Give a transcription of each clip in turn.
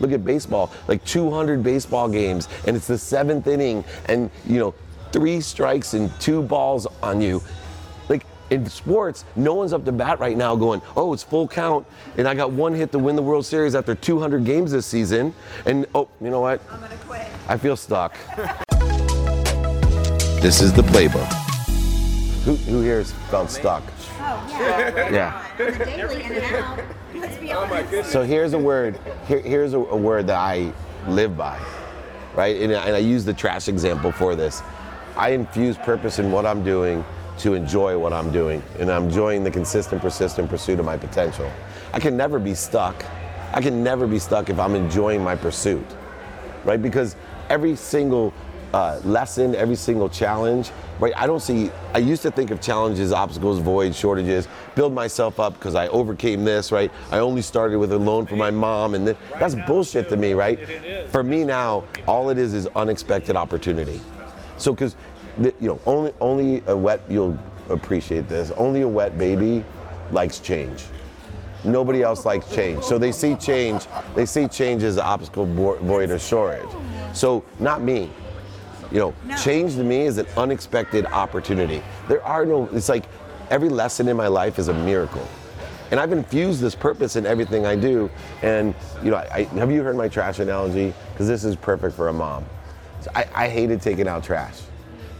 look at baseball, like 200 baseball games, and it's the seventh inning, and you know, three strikes and two balls on you. Like in sports, no one's up to bat right now going, oh, it's full count, and I got one hit to win the World Series after 200 games this season, and oh, you know what? I'm gonna quit. I feel stuck. This is the playbook. Who, who here has felt oh, stuck? Oh yeah. Yeah. On daily in and out. Let's be oh, honest. So here's a word. Here, here's a, a word that I live by, right? And, I- and I use the trash example for this. I infuse purpose in what I'm doing to enjoy what I'm doing, and I'm enjoying the consistent, persistent pursuit of my potential. I can never be stuck. I can never be stuck if I'm enjoying my pursuit, right? Because every single uh, lesson, every single challenge, right? I don't see. I used to think of challenges, obstacles, voids, shortages, build myself up because I overcame this, right? I only started with a loan for my mom, and that's bullshit to me, right? For me now, all it is is unexpected opportunity. So, because you know, only only a wet you'll appreciate this. Only a wet baby likes change. Nobody else likes change. So they see change. They see change as an obstacle, void, or shortage. So not me. You know, No. change to me is an unexpected opportunity. There are no. It's like every lesson in my life is a miracle. And I've infused this purpose in everything I do. And you know, I, I, have you heard my trash analogy? Because this is perfect for a mom. So I, I hated taking out trash.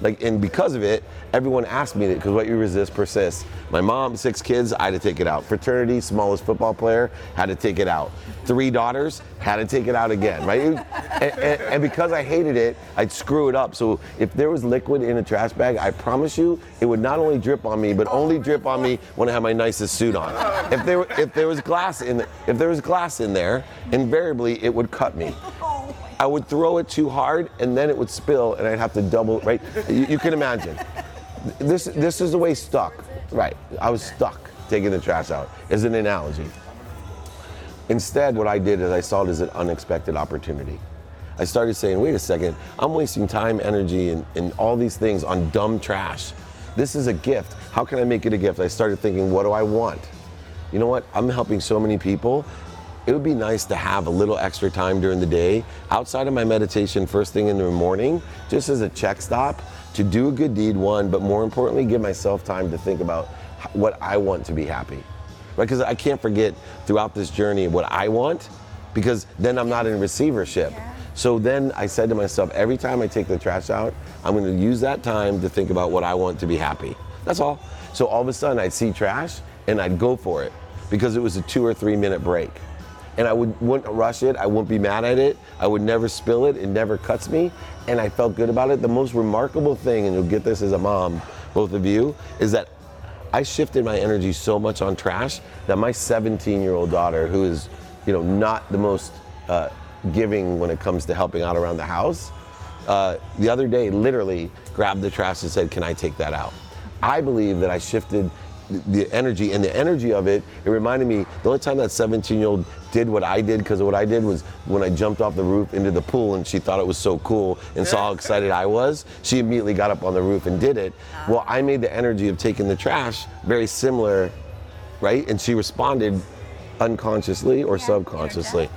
Like, and because of it, everyone asked me that because what you resist persists. My mom, six kids, I had to take it out. Fraternity, smallest football player, had to take it out. Three daughters, had to take it out again, right? and, and- and because I hated it, I'd screw it up. So if there was liquid in a trash bag, I promise you, it would not only drip on me, but only drip on me when I had my nicest suit on. If there, if there was glass in, if there was glass in there, invariably it would cut me. I would throw it too hard and then it would spill and I'd have to double, right? You, you can imagine. This, this is the way stuck, right? I was stuck taking the trash out as an analogy. Instead, what I did is I saw it as an unexpected opportunity. I started saying, wait a second, I'm wasting time, energy, and, and all these things on dumb trash. This is a gift. How can I make it a gift? I started thinking, what do I want? You know what? I'm helping so many people. It would be nice to have a little extra time during the day outside of my meditation first thing in the morning, just as a check stop to do a good deed, one, but more importantly, give myself time to think about what I want to be happy. Right? Because I can't forget throughout this journey what I want, because then I'm not in receivership. So then I said to myself, every time I take the trash out, I'm going to use that time to think about what I want to be happy. That's all. So all of a sudden, I'd see trash and I'd go for it because it was a two or three minute break. And I would, wouldn't rush it. I wouldn't be mad at it. I would never spill it. It never cuts me. And I felt good about it. The most remarkable thing, and you'll get this as a mom, both of you, is that I shifted my energy so much on trash that my 17 year old daughter, who is, you know, not the most uh, giving when it comes to helping out around the house, uh, the other day literally grabbed the trash and said, Can I take that out? I believe that I shifted the- energy and the energy of it, it reminded me the only time that 17 year old did what I did because what I did was when I jumped off the roof into the pool and she thought it was so cool and saw how excited I was. She immediately got up on the roof and did it. Ah. Well, I made the energy of taking the trash very similar, right? And she responded unconsciously or subconsciously.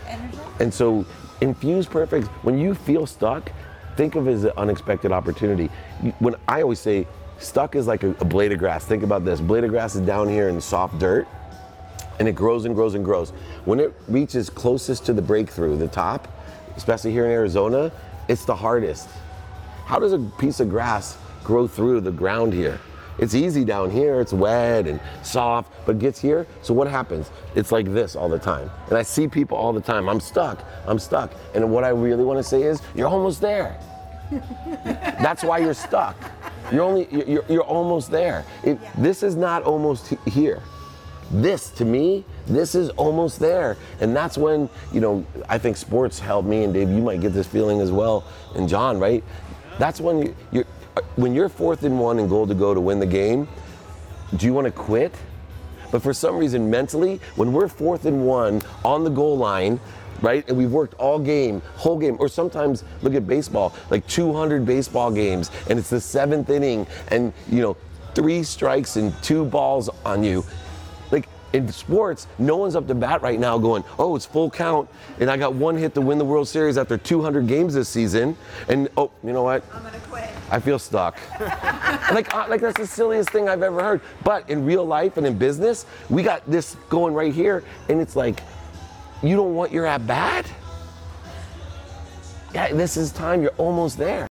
And so, infuse perfect. When you feel stuck, think of it as an unexpected opportunity. When I always say, stuck is like a, a blade of grass. Think about this: blade of grass is down here in soft dirt, and it grows and grows and grows. When it reaches closest to the breakthrough, the top, especially here in Arizona, it's the hardest. How does a piece of grass grow through the ground here? It's easy down here, it's wet and soft, but it gets here, so what happens? It's like this all the time. And I see people all the time, I'm stuck, I'm stuck. And what I really want to say is, you're almost there. That's why you're stuck. You're only, you're, you're almost there. It, This is not almost here. This to me this is almost there. And that's when you know i think sports help me and dave you might get this feeling as well and john right? That's when you, you're uh, when you're fourth and one and goal to go to win the game do you want to quit but for some reason mentally when we're fourth and one on the goal line right and we've worked all game whole game or sometimes look at baseball like 200 baseball games and it's the seventh inning and you know three strikes and two balls on you In sports, no one's up to bat right now going, oh, it's full count, and I got one hit to win the World Series after 200 games this season, and oh, you know what? I'm gonna quit. I feel stuck. like, uh, like that's the silliest thing I've ever heard. But in real life and in business, we got this going right here, and it's like, you don't want your at bat? Yeah, this is time. You're almost there.